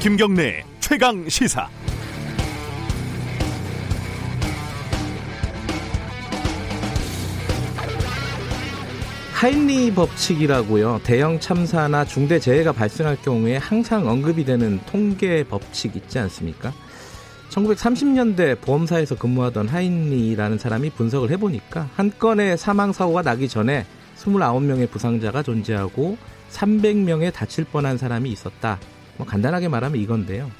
김경래 최강 시사. 하인리 법칙이라고요. 대형 참사나 중대 재해가 발생할 경우에 항상 언급이 되는 통계 법칙 있지 않습니까? 1930년대 보험사에서 근무하던 하인리라는 사람이 분석을 해보니까 한 건의 사망 사고가 나기 전에 29명의 부상자가 존재하고 300명의 다칠 뻔한 사람이 있었다. 뭐 간단하게 말하면 이건데요.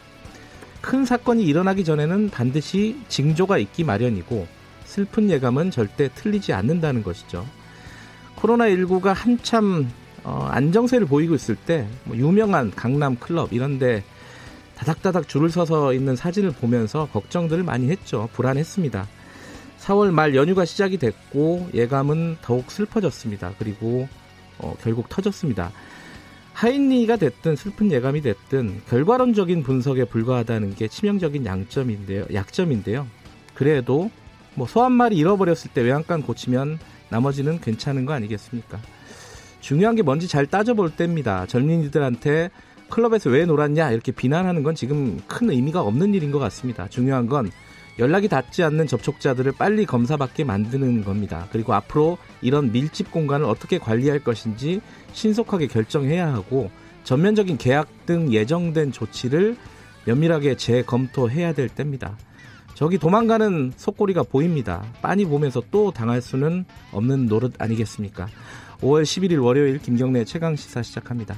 큰 사건이 일어나기 전에는 반드시 징조가 있기 마련이고 슬픈 예감은 절대 틀리지 않는다는 것이죠. 코로나19가 한참 어, 안정세를 보이고 있을 때 뭐 유명한 강남 클럽 이런데 다닥다닥 줄을 서서 있는 사진을 보면서 걱정들을 많이 했죠. 불안했습니다. 4월 말 연휴가 시작이 됐고 예감은 더욱 슬퍼졌습니다. 그리고 어, 결국 터졌습니다. 하인리가 됐든 슬픈 예감이 됐든 결과론적인 분석에 불과하다는 게 치명적인 양점인데요. 약점인데요. 그래도 뭐 소 한 마리 잃어버렸을 때 외양간 고치면 나머지는 괜찮은 거 아니겠습니까? 중요한 게 뭔지 잘 따져볼 때입니다. 젊은이들한테 클럽에서 왜 놀았냐 이렇게 비난하는 건 지금 큰 의미가 없는 일인 것 같습니다. 중요한 건 연락이 닿지 않는 접촉자들을 빨리 검사받게 만드는 겁니다. 그리고 앞으로 이런 밀집 공간을 어떻게 관리할 것인지 신속하게 결정해야 하고 전면적인 계약 등 예정된 조치를 면밀하게 재검토해야 될 때입니다. 저기 도망가는 속꼬리가 보입니다. 빤히 보면서 또 당할 수는 없는 노릇 아니겠습니까? 5월 11일 월요일 김경래 최강 시사 시작합니다.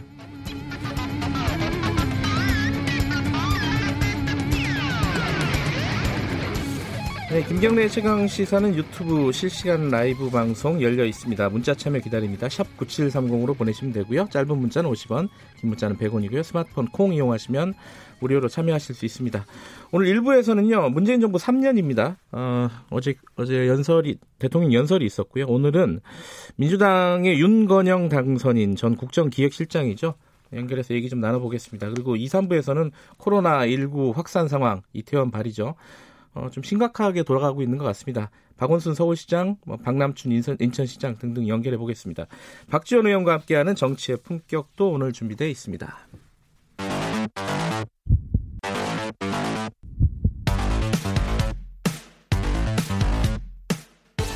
네, 김경래 최강 시사는 유튜브 실시간 라이브 방송 열려 있습니다. 문자 참여 기다립니다. 샵 9730으로 보내시면 되고요. 짧은 문자는 50원, 긴 문자는 100원이고요. 스마트폰 콩 이용하시면 무료로 참여하실 수 있습니다. 오늘 1부에서는요. 문재인 정부 3년입니다. 어, 어제 어제 연설이 대통령 연설이 있었고요. 오늘은 민주당의 윤건영 당선인 전 국정기획실장이죠. 연결해서 얘기 좀 나눠보겠습니다. 그리고 2, 3부에서는 코로나19 확산 상황, 이태원 발이죠. 어, 좀 심각하게 돌아가고 있는 것 같습니다. 박원순 서울시장, 뭐 박남춘 인천, 인천시장 등등 연결해 보겠습니다. 박지원 의원과 함께하는 정치의 품격도 오늘 준비되어 있습니다.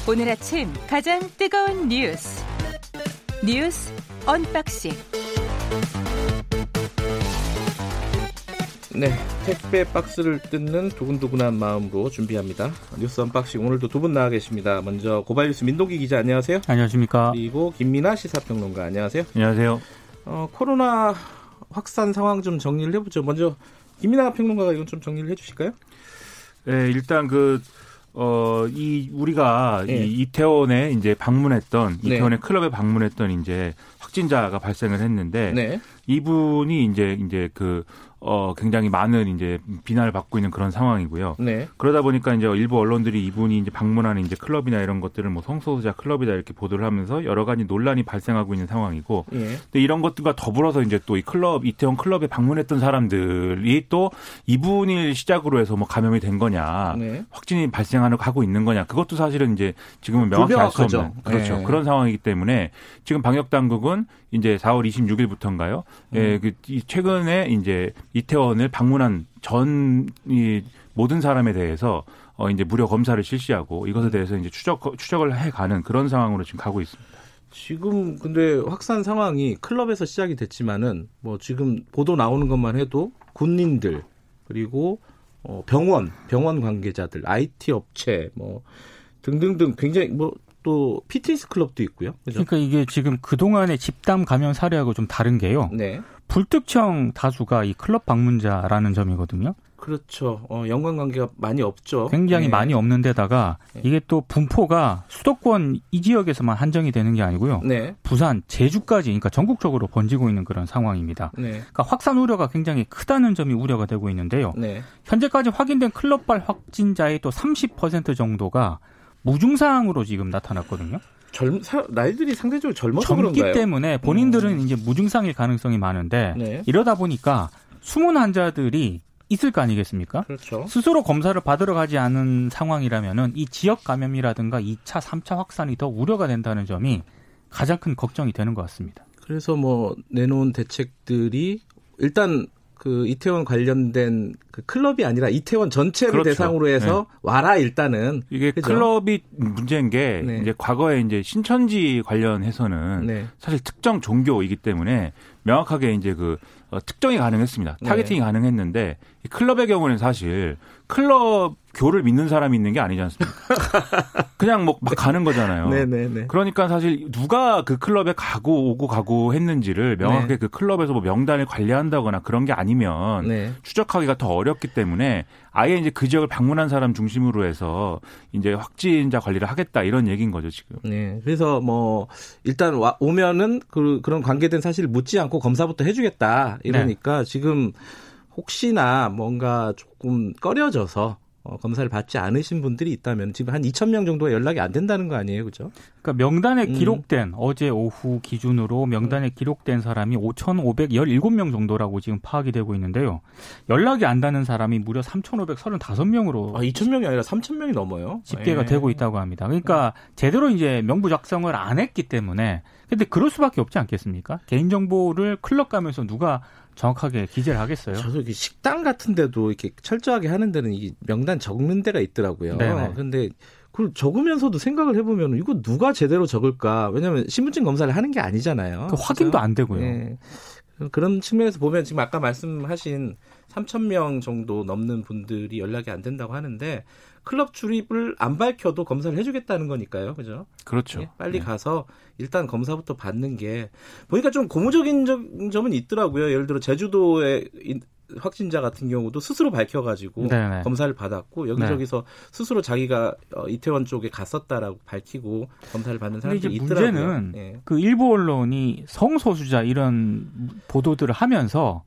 오늘 아침 가장 뜨거운 뉴스 뉴스 unboxing 네, 택배 박스를 뜯는 두근두근한 마음으로 준비합니다. 뉴스 unboxing 오늘도 두 분 나와 계십니다. 먼저 고발뉴스 민동기 기자 안녕하세요. 안녕하십니까. 그리고 김민아 시사평론가 안녕하세요. 안녕하세요. 어, 코로나 확산 상황 좀 정리를 해보죠. 먼저 김민아 평론가가 이건 좀 정리를 해주실까요? 네, 일단 그 어, 이, 우리가 네. 이 이태원에 이제 방문했던, 네. 이태원의 네. 클럽에 방문했던 이제 확진자가 발생을 했는데, 네. 이분이 이제, 이제 그, 어, 굉장히 많은 이제 비난을 받고 있는 그런 상황이고요. 네. 그러다 보니까 이제 일부 언론들이 이분이 이제 방문하는 이제 클럽이나 이런 것들을 뭐 성소수자 클럽이다 이렇게 보도를 하면서 여러 가지 논란이 발생하고 있는 상황이고, 예. 근데 이런 것들과 더불어서 이제 또 이 클럽 이태원 클럽에 방문했던 사람들이 또 이분일 시작으로 해서 뭐 감염이 된 거냐, 네. 확진이 발생하는 하고 있는 거냐, 그것도 사실은 이제 지금은 명확히 알 수 없는 그렇죠 네. 그런 상황이기 때문에 지금 방역 당국은 이제 4월 26일부터인가요? 예, 음. 그 최근에 이제 이태원을 방문한 전 이 모든 사람에 대해서 어 이제 무료 검사를 실시하고 이것에 대해서 이제 추적 추적을 해 가는 그런 상황으로 지금 가고 있습니다. 지금 근데 확산 상황이 클럽에서 시작이 됐지만은 뭐 지금 보도 나오는 것만 해도 군인들 그리고 어 병원 병원 관계자들 IT 업체 뭐 등등등 굉장히 뭐 또 피트니스 클럽도 있고요. 그죠? 그러니까 이게 지금 그동안의 집단 감염 사례하고 좀 다른 게요. 네. 불특정 다수가 이 클럽 방문자라는 점이거든요. 그렇죠. 어, 연관관계가 많이 없죠. 굉장히 네. 많이 없는 데다가 네. 이게 또 분포가 수도권 이 지역에서만 한정이 되는 게 아니고요. 네. 부산, 제주까지 그러니까 전국적으로 번지고 있는 그런 상황입니다. 네. 그러니까 확산 우려가 굉장히 크다는 점이 우려가 되고 있는데요. 네. 현재까지 확인된 클럽발 확진자의 또 30% 정도가 무증상으로 지금 나타났거든요. 젊 사, 나이들이 상대적으로 젊어서 젊기 그런가요? 때문에 본인들은 음. 이제 무증상일 가능성이 많은데 네. 이러다 보니까 숨은 환자들이 있을 거 아니겠습니까? 그렇죠. 스스로 검사를 받으러 가지 않은 상황이라면은 이 지역 감염이라든가 2차, 3차 확산이 더 우려가 된다는 점이 가장 큰 걱정이 되는 것 같습니다. 그래서 뭐 내놓은 대책들이 일단 그 이태원 관련된 그 클럽이 아니라 이태원 전체를 그렇죠. 대상으로 해서 네. 와라 일단은 이게 그죠? 클럽이 문제인 게 네. 이제 과거에 이제 신천지 관련해서는 네. 사실 특정 종교이기 때문에 명확하게 이제 그 어, 특정이 가능했습니다. 네. 타겟팅이 가능했는데 이 클럽의 경우는 사실 클럽 교를 믿는 사람이 있는 게 아니지 않습니까? 그냥 뭐 막 가는 거잖아요. 네네네. 네, 네. 그러니까 사실 누가 그 클럽에 가고 오고 가고 했는지를 명확하게 네. 그 클럽에서 뭐 명단을 관리한다거나 그런 게 아니면 네. 추적하기가 더 어렵기 때문에 아예 이제 그 지역을 방문한 사람 중심으로 해서 이제 확진자 관리를 하겠다 이런 얘기인 거죠 지금. 네. 그래서 뭐 일단 와, 오면은 그, 그런 관계된 사실을 묻지 않고 검사부터 해주겠다 이러니까 네. 지금 혹시나 뭔가 조금 꺼려져서 어, 검사를 받지 않으신 분들이 있다면 지금 한 2천 명 정도가 연락이 안 된다는 거 아니에요, 그죠? 그러니까 명단에 음. 기록된 어제 오후 기준으로 명단에 기록된 사람이 5,517명 정도라고 지금 파악이 되고 있는데요. 연락이 안 닿는 사람이 무려 3,535명으로 아, 2천 명이 아니라 3천 명이 넘어요. 집계가 예. 되고 있다고 합니다. 그러니까 제대로 이제 명부 작성을 안 했기 때문에 근데 그럴 수밖에 없지 않겠습니까? 개인 정보를 클럽 가면서 누가 정확하게 기재를 하겠어요. 저도 식당 같은 데도 이렇게 철저하게 하는 데는 이 명단 적는 데가 있더라고요. 네네. 근데 그걸 적으면서도 생각을 해보면 이거 누가 제대로 적을까? 왜냐하면 신분증 검사를 하는 게 아니잖아요. 그 확인도 안 되고요. 네. 그런 측면에서 보면 지금 아까 말씀하신 3천 명 정도 넘는 분들이 연락이 안 된다고 하는데 클럽 출입을 안 밝혀도 검사를 해주겠다는 거니까요, 그죠? 그렇죠. 네, 빨리 네. 가서 일단 검사부터 받는 게 보니까 좀 고무적인 점 은 있더라고요. 예를 들어 제주도의 확진자 같은 경우도 스스로 밝혀가지고 네네. 네. 검사를 받았고 여기저기서 네. 스스로 자기가 어, 이태원 쪽에 갔었다라고 밝히고 검사를 받는 사람들이 있더라고요. 문제는 네. 그 일부 언론이 성소수자 이런 보도들을 하면서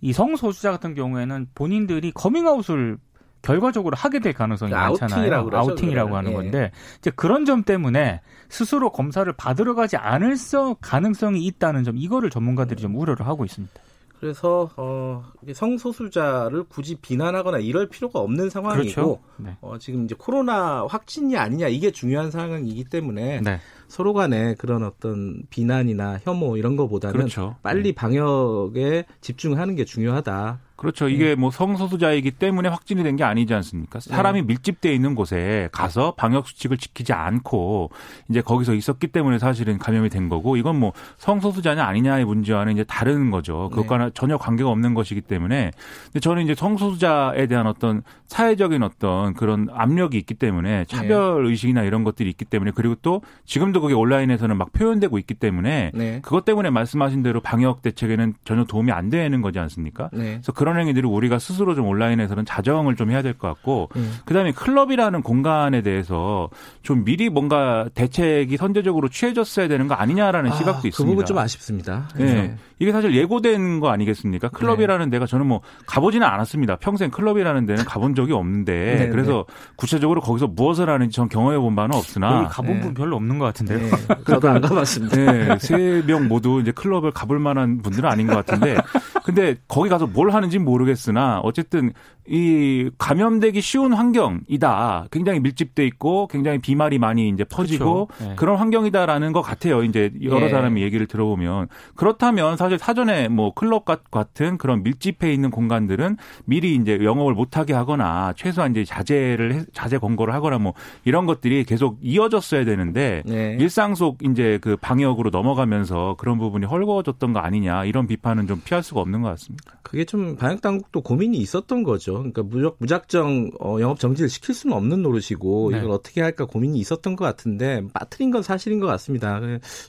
이 성소수자 같은 경우에는 본인들이 커밍아웃을 결과적으로 하게 될 가능성이 그 많잖아요. 아우팅이라고, 그러죠, 아우팅이라고 하는 예. 건데 이제 그런 점 때문에 스스로 검사를 받으러 가지 않을 가능성이 있다는 점 이거를 전문가들이 좀 우려를 하고 있습니다. 그래서 어, 성소수자를 굳이 비난하거나 이럴 필요가 없는 상황이고 그렇죠. 네. 어, 지금 이제 코로나 확진이 아니냐 이게 중요한 상황이기 때문에 네. 서로 간에 그런 어떤 비난이나 혐오 이런 거보다는 그렇죠. 빨리 네. 방역에 집중하는 게 중요하다. 그렇죠. 이게 네. 뭐 성소수자이기 때문에 확진이 된 게 아니지 않습니까? 네. 사람이 네. 밀집돼 있는 곳에 가서 방역 수칙을 지키지 않고 이제 거기서 있었기 때문에 사실은 감염이 된 거고 이건 뭐 성소수자냐 아니냐의 문제와는 이제 다른 거죠. 그것과는 네. 전혀 관계가 없는 것이기 때문에 근데 저는 이제 성소수자에 대한 어떤 사회적인 어떤 그런 압력이 있기 때문에 네. 차별 의식이나 이런 것들이 있기 때문에 그리고 또 지금도 그게 온라인에서는 막 표현되고 있기 때문에 네. 그것 때문에 말씀하신 대로 방역 대책에는 전혀 도움이 안 되는 거지 않습니까? 그래서 그런 행위들을 우리가 스스로 좀 온라인에서는 자정을 좀 해야 될 것 같고 음. 그다음에 클럽이라는 공간에 대해서 좀 미리 뭔가 대책이 선제적으로 취해졌어야 되는 거 아니냐라는 아, 시각도 있습니다. 그 부분 좀 아쉽습니다. 네. 이게 사실 예고된 거 아니겠습니까? 클럽이라는 네. 데가 저는 뭐 가보지는 않았습니다. 평생 클럽이라는 데는 가본 적이 없는데 네, 네. 그래서 구체적으로 거기서 무엇을 하는지 전 경험해 본 바는 없으나 가본 분 네. 별로 없는 것 같은데 요. 네. 저도 안 가봤습니다. 네, 세 명 모두 이제 클럽을 가볼 만한 분들은 아닌 것 같은데 근데 거기 가서 뭘 하는지 모르겠으나 어쨌든 이 감염되기 쉬운 환경이다. 굉장히 밀집돼 있고 굉장히 비말이 많이 이제 퍼지고 그렇죠. 네. 그런 환경이다라는 것 같아요. 이제 여러 예. 사람이 얘기를 들어보면 그렇다면 사실 사전에 뭐 클럽 같은 그런 밀집해 있는 공간들은 미리 이제 영업을 못하게 하거나 최소한 이제 자제를 자제 권고를 하거나 뭐 이런 것들이 계속 이어졌어야 되는데 네. 일상 속 이제 그 방역으로 넘어가면서 그런 부분이 헐거워졌던 거 아니냐 이런 비판은 좀 피할 수가 없는 것 같습니다. 그게 좀 방역 당국도 고민이 있었던 거죠. 그러니까 무작, 무작정 어, 영업 정지를 시킬 수는 없는 노릇이고 네. 이걸 어떻게 할까 고민이 있었던 것 같은데 빠트린 건 사실인 것 같습니다.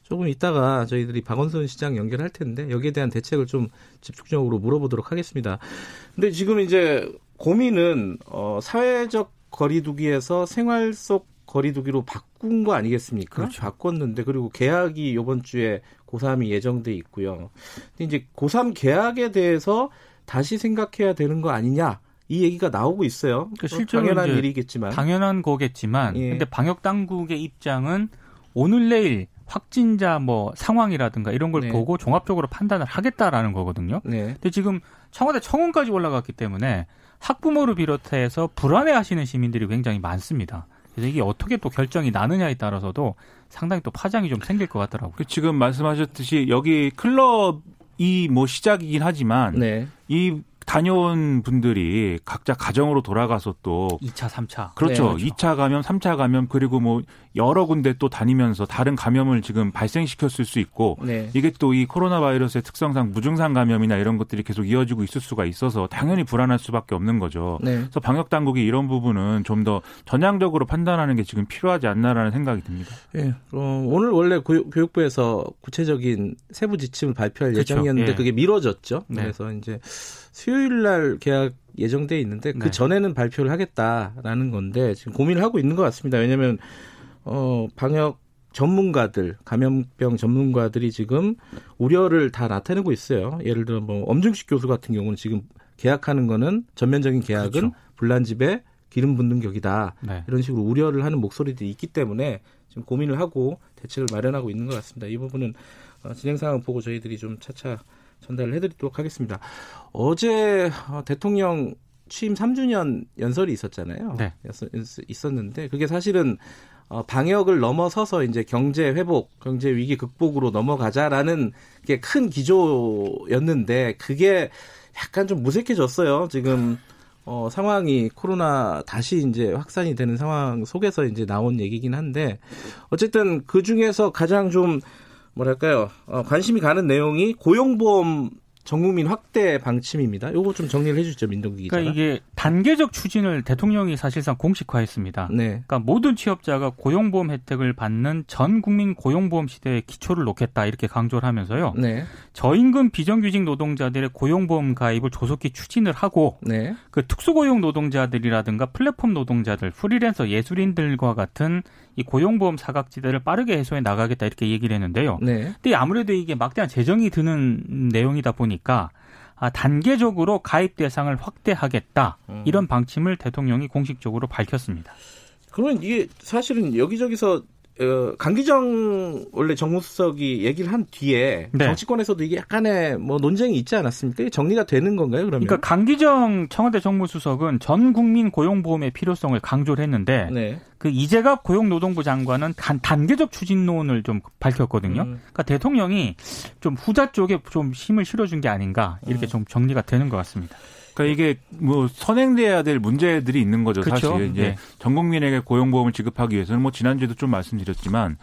조금 이따가 저희들이 박원순 시장 연결할 텐데 여기에 대한 대책을 좀 집중적으로 물어보도록 하겠습니다. 근데 지금 이제 고민은 어, 사회적 거리두기에서 생활 속 거리두기로 바꾼 거 아니겠습니까? 그렇죠. 바꿨는데 그리고 계약이 이번 주에 고3이 예정돼 있고요. 근데 이제 고3 계약에 대해서 다시 생각해야 되는 거 아니냐? 이 얘기가 나오고 있어요. 그러니까 실제로 당연한 일이겠지만 당연한 거겠지만 예. 근데 방역 당국의 입장은 오늘 내일 확진자 뭐 상황이라든가 이런 걸 네. 보고 종합적으로 판단을 하겠다라는 거거든요. 네. 근데 지금 청와대 청원까지 올라갔기 때문에 학부모를 비롯해서 불안해하시는 시민들이 굉장히 많습니다. 그래서 이게 어떻게 또 결정이 나느냐에 따라서도 상당히 또 파장이 좀 생길 것 같더라고요. 지금 말씀하셨듯이 여기 클럽 이 뭐 시작이긴 하지만 네. 이 다녀온 분들이 각자 가정으로 돌아가서 또 2차, 3차. 그렇죠. 네, 그렇죠. 2차 감염, 3차 감염 그리고 뭐 여러 군데 또 다니면서 다른 감염을 지금 발생시켰을 수 있고 네. 이게 또 이 코로나 바이러스의 특성상 무증상 감염이나 이런 것들이 계속 이어지고 있을 수가 있어서 당연히 불안할 수밖에 없는 거죠. 네. 그래서 방역 당국이 이런 부분은 좀 더 전향적으로 판단하는 게 지금 필요하지 않나라는 생각이 듭니다. 예. 어, 오늘 원래 교육 부에서 구체적인 세부 지침을 발표할 그렇죠. 예정이었는데 예. 그게 미뤄졌죠. 네. 그래서 이제 수요일 날 계약 예정돼 있는데 그 네. 전에는 발표를 하겠다라는 건데 지금 고민을 하고 있는 것 같습니다. 왜냐하면 어 방역 전문가들 감염병 전문가들이 지금 우려를 다 나타내고 있어요. 예를 들어 뭐 엄중식 교수 같은 경우는 지금 계약하는 거는 전면적인 계약은 그렇죠. 불난집에 기름 붓는 격이다. 네. 이런 식으로 우려를 하는 목소리들이 있기 때문에 지금 고민을 하고 대책을 마련하고 있는 것 같습니다. 이 부분은 어, 진행 상황 보고 저희들이 좀 차차 전달을 해드리도록 하겠습니다. 어제 어, 대통령 취임 3주년 연설이 있었잖아요. 네. 있었는데 그게 사실은 어, 방역을 넘어서서 이제 경제 회복, 경제 위기 극복으로 넘어가자라는 게 큰 기조였는데 그게 약간 좀 무색해졌어요. 지금 어, 상황이 코로나 다시 이제 확산이 되는 상황 속에서 이제 나온 얘기긴 한데 어쨌든 그 중에서 가장 좀 뭐랄까요 어, 관심이 가는 내용이 고용보험 전국민 확대 방침입니다. 요거 좀 정리를 해주죠, 민동기 기자. 그러니까 이게 단계적 추진을 대통령이 사실상 공식화했습니다. 네. 그러니까 모든 취업자가 고용보험 혜택을 받는 전 국민 고용보험 시대에 기초를 놓겠다 이렇게 강조를 하면서요. 네. 저임금 비정규직 노동자들의 고용보험 가입을 조속히 추진을 하고 네. 그 특수고용 노동자들이라든가 플랫폼 노동자들, 프리랜서 예술인들과 같은 이 고용보험 사각지대를 빠르게 해소해 나가겠다 이렇게 얘기를 했는데요. 네. 근데 아무래도 이게 막대한 재정이 드는 내용이다 보니까 아, 단계적으로 가입 대상을 확대하겠다 음. 이런 방침을 대통령이 공식적으로 밝혔습니다. 그러면 이게 사실은 여기저기서 어, 강기정 원래 정무수석이 얘기를 한 뒤에 네. 정치권에서도 이게 약간의 뭐 논쟁이 있지 않았습니까? 정리가 되는 건가요, 그러면? 그러니까 강기정 청와대 정무수석은 전 국민 고용보험의 필요성을 강조를 했는데 네. 그 이재갑 고용노동부 장관은 단, 단계적 추진론을 좀 밝혔거든요. 음. 그러니까 대통령이 좀 후자 쪽에 좀 힘을 실어준 게 아닌가 이렇게 음. 좀 정리가 되는 것 같습니다. 그러니까 이게 뭐 선행돼야 될 문제들이 있는 거죠. 그렇죠? 사실 이제 네. 전 국민에게 고용보험을 지급하기 위해서는 뭐 지난주에도 좀 말씀드렸지만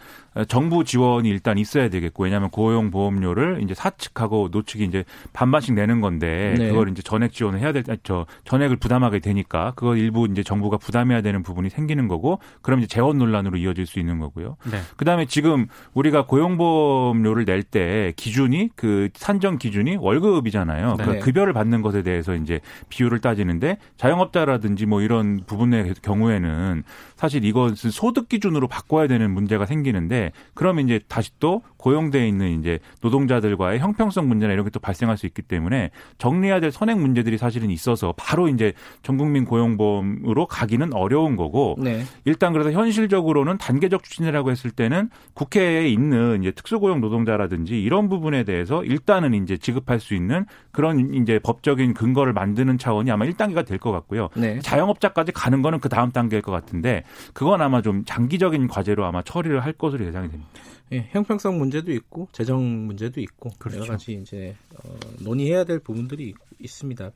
정부 지원이 일단 있어야 되겠고 왜냐하면 고용보험료를 이제 사측하고 노측이 이제 반반씩 내는 건데 네. 그걸 이제 전액 지원을 해야 될 저 전액을 부담하게 되니까 그걸 일부 이제 정부가 부담해야 되는 부분이 생기는 거고 그럼 이제 재원 논란으로 이어질 수 있는 거고요. 네. 그다음에 지금 우리가 고용보험료를 낼 때 기준이 그 산정 기준이 월급이잖아요. 네. 그 급여를 받는 것에 대해서 이제 비율을 따지는데 자영업자라든지 뭐 이런 부분의 경우에는 사실 이것은 소득 기준으로 바꿔야 되는 문제가 생기는데 그러면 이제 다시 또 고용돼 있는 이제 노동자들과의 형평성 문제나 이런 게 또 발생할 수 있기 때문에 정리해야 될 선행 문제들이 사실은 있어서 바로 이제 전국민 고용보험으로 가기는 어려운 거고 네. 일단 그래서 현실적으로는 단계적 추진이라고 했을 때는 국회에 있는 이제 특수고용 노동자라든지 이런 부분에 대해서 일단은 이제 지급할 수 있는 그런 이제 법적인 근거를 만드는 차원이 아마 1단계가 될 것 같고요. 네. 자영업자까지 가는 거는 그 다음 단계일 것 같은데 그건 아마 좀 장기적인 과제로 아마 처리를 할 것으로 예상이 됩니다. 예, 형평성 문제도 있고 재정 문제도 있고 그렇죠. 여러 가지 이제 어, 논의해야 될 부분들이 있습니다.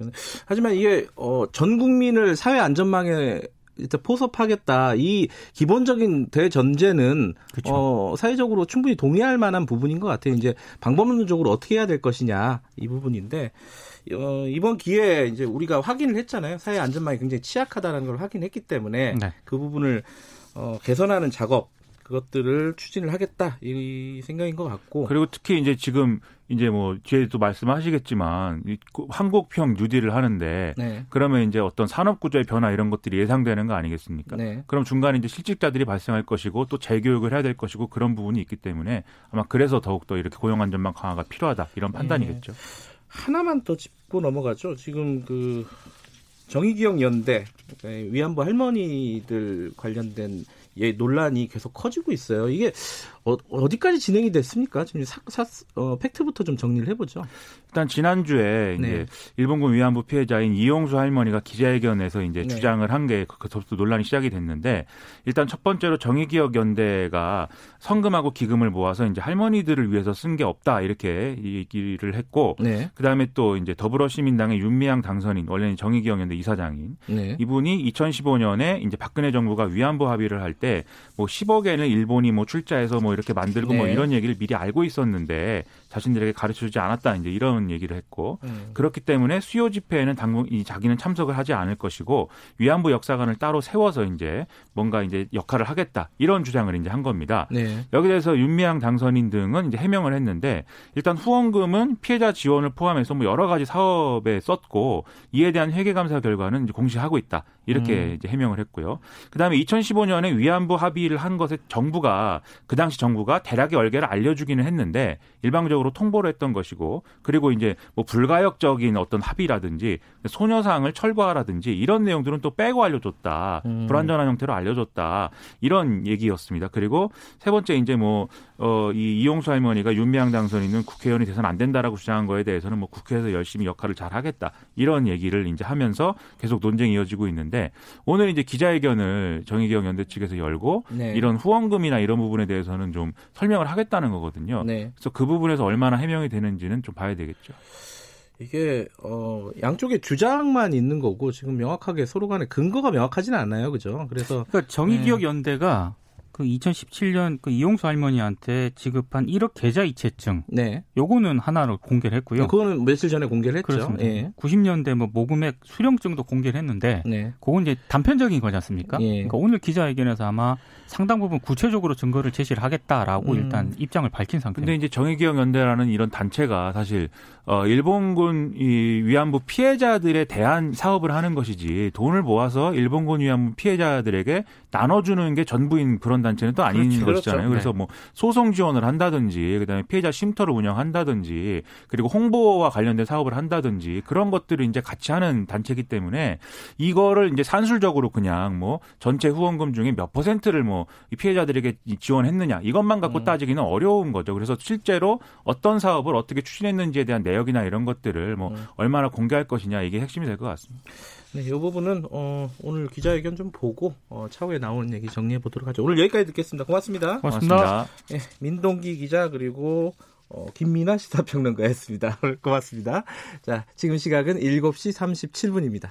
하지만 이게 어, 전 국민을 사회 안전망에 일단 포섭하겠다. 이 기본적인 대전제는 그렇죠. 어, 사회적으로 충분히 동의할 만한 부분인 것 같아요. 이제 방법론적으로 어떻게 해야 될 것이냐 이 부분인데 어, 이번 기회에 이제 우리가 확인을 했잖아요. 사회 안전망이 굉장히 취약하다는 걸 확인했기 때문에 네. 그 부분을 어, 개선하는 작업 그것들을 추진을 하겠다 이 생각인 것 같고 그리고 특히 이제 지금 이제 뭐 뒤에도 말씀하시겠지만 한국형 뉴딜을 하는데 네. 그러면 이제 어떤 산업 구조의 변화 이런 것들이 예상되는 거 아니겠습니까? 네. 그럼 중간에 이제 실직자들이 발생할 것이고 또 재교육을 해야 될 것이고 그런 부분이 있기 때문에 아마 그래서 더욱 더 이렇게 고용 안전망 강화가 필요하다 이런 네. 판단이겠죠. 네. 하나만 더 짚고 넘어가죠. 지금 그 정의기억 연대 위안부 할머니들 관련된 예, 논란이 계속 커지고 있어요. 이게 어, 디까지 진행이 됐습니까? 지금 사, 사, 어, 팩트부터 좀 정리를 해보죠. 일단 지난주에 네. 이제 일본군 위안부 피해자인 이용수 할머니가 기자회견에서 이제 네. 주장을 한 게 그부터 논란이 시작이 됐는데 일단 첫 번째로 정의기억연대가 성금하고 기금을 모아서 이제 할머니들을 위해서 쓴 게 없다 이렇게 얘기를 했고 네. 그다음에 또 이제 더불어시민당의 윤미향 당선인 원래는 정의기억연대 이사장인 네. 이분이 2015년에 이제 박근혜 정부가 위안부 합의를 할 때 뭐 10억 엔을 일본이 뭐 출자해서 뭐 이렇게 만들고 뭐 네. 이런 얘기를 미리 알고 있었는데 자신들에게 가르쳐 주지 않았다 이제 이런 얘기를 했고 음. 그렇기 때문에 수요 집회에는 당분 이 자기는 참석을 하지 않을 것이고 위안부 역사관을 따로 세워서 이제 뭔가 이제 역할을 하겠다 이런 주장을 이제 한 겁니다. 네. 여기 대해서 윤미향 당선인 등은 이제 해명을 했는데 일단 후원금은 피해자 지원을 포함해서 뭐 여러 가지 사업에 썼고 이에 대한 회계 감사 결과는 이제 공시하고 있다 이렇게 음. 이제 해명을 했고요. 그다음에 2015년에 위안부 합의를 한 것에 정부가 그 당시 정부가 대략의 얼개를 알려주기는 했는데 일방적으로 통보를 했던 것이고 그리고 이제 뭐 불가역적인 어떤 합의라든지 소녀상을 철거하라든지 이런 내용들은 또 빼고 알려줬다 음. 불완전한 형태로 알려줬다 이런 얘기였습니다. 그리고 세 번째 이제 뭐 어, 이 이용수 할머니가 윤미향 당선인은 국회의원이 돼서는 안 된다라고 주장한 거에 대해서는 뭐 국회에서 열심히 역할을 잘 하겠다 이런 얘기를 이제 하면서 계속 논쟁이 이어지고 있는데 오늘 이제 기자회견을 정의기억 연대 측에서 열고 네. 이런 후원금이나 이런 부분에 대해서는 좀 설명을 하겠다는 거거든요. 네. 그래서 그 부분에서 얼마나 해명이 되는지는 좀 봐야 되겠죠. 이게 어 양쪽의 주장만 있는 거고 지금 명확하게 서로 간에 근거가 명확하지는 않아요, 그죠? 그래서 그러니까 정의기억 네. 연대가 그 2017년 그 이용수 할머니한테 지급한 1억 계좌 이체증. 네. 요거는 하나를 공개를 했고요. 그거는 며칠 전에 공개를 했죠. 그렇습니다. 예. 90년대 뭐 모금액 수령증도 공개를 했는데 네. 그건 이제 단편적인 거지 않습니까? 예. 그러니까 오늘 기자회견에서 아마 상당 부분 구체적으로 증거를 제시를 하겠다라고 음. 일단 입장을 밝힌 상태입니다. 근데 이제 정의기억 연대라는 이런 단체가 사실 어 일본군 이 위안부 피해자들에 대한 사업을 하는 것이지 돈을 모아서 일본군 위안부 피해자들에게 나눠 주는 게 전부인 그런 단체는 또 아닌 그렇죠, 것이잖아요. 그렇죠. 그래서 네. 뭐 소송 지원을 한다든지 그다음에 피해자 쉼터를 운영한다든지 그리고 홍보와 관련된 사업을 한다든지 그런 것들을 이제 같이 하는 단체이기 때문에 이거를 이제 산술적으로 그냥 뭐 전체 후원금 중에 몇 퍼센트를 뭐 피해자들에게 지원했느냐 이것만 갖고 음. 따지기는 어려운 거죠. 그래서 실제로 어떤 사업을 어떻게 추진했는지에 대한 내역이나 이런 것들을 뭐 음. 얼마나 공개할 것이냐 이게 핵심이 될 것 같습니다. 네, 이 부분은 어, 오늘 기자회견 좀 보고 어, 차후에 나오는 얘기 정리해 보도록 하죠. 오늘 여기까지 듣겠습니다. 고맙습니다. 고맙습니다. 고맙습니다. 네, 민동기 기자 그리고 어, 김민아 시사평론가였습니다. 고맙습니다. 자, 지금 시각은 7시 37분입니다.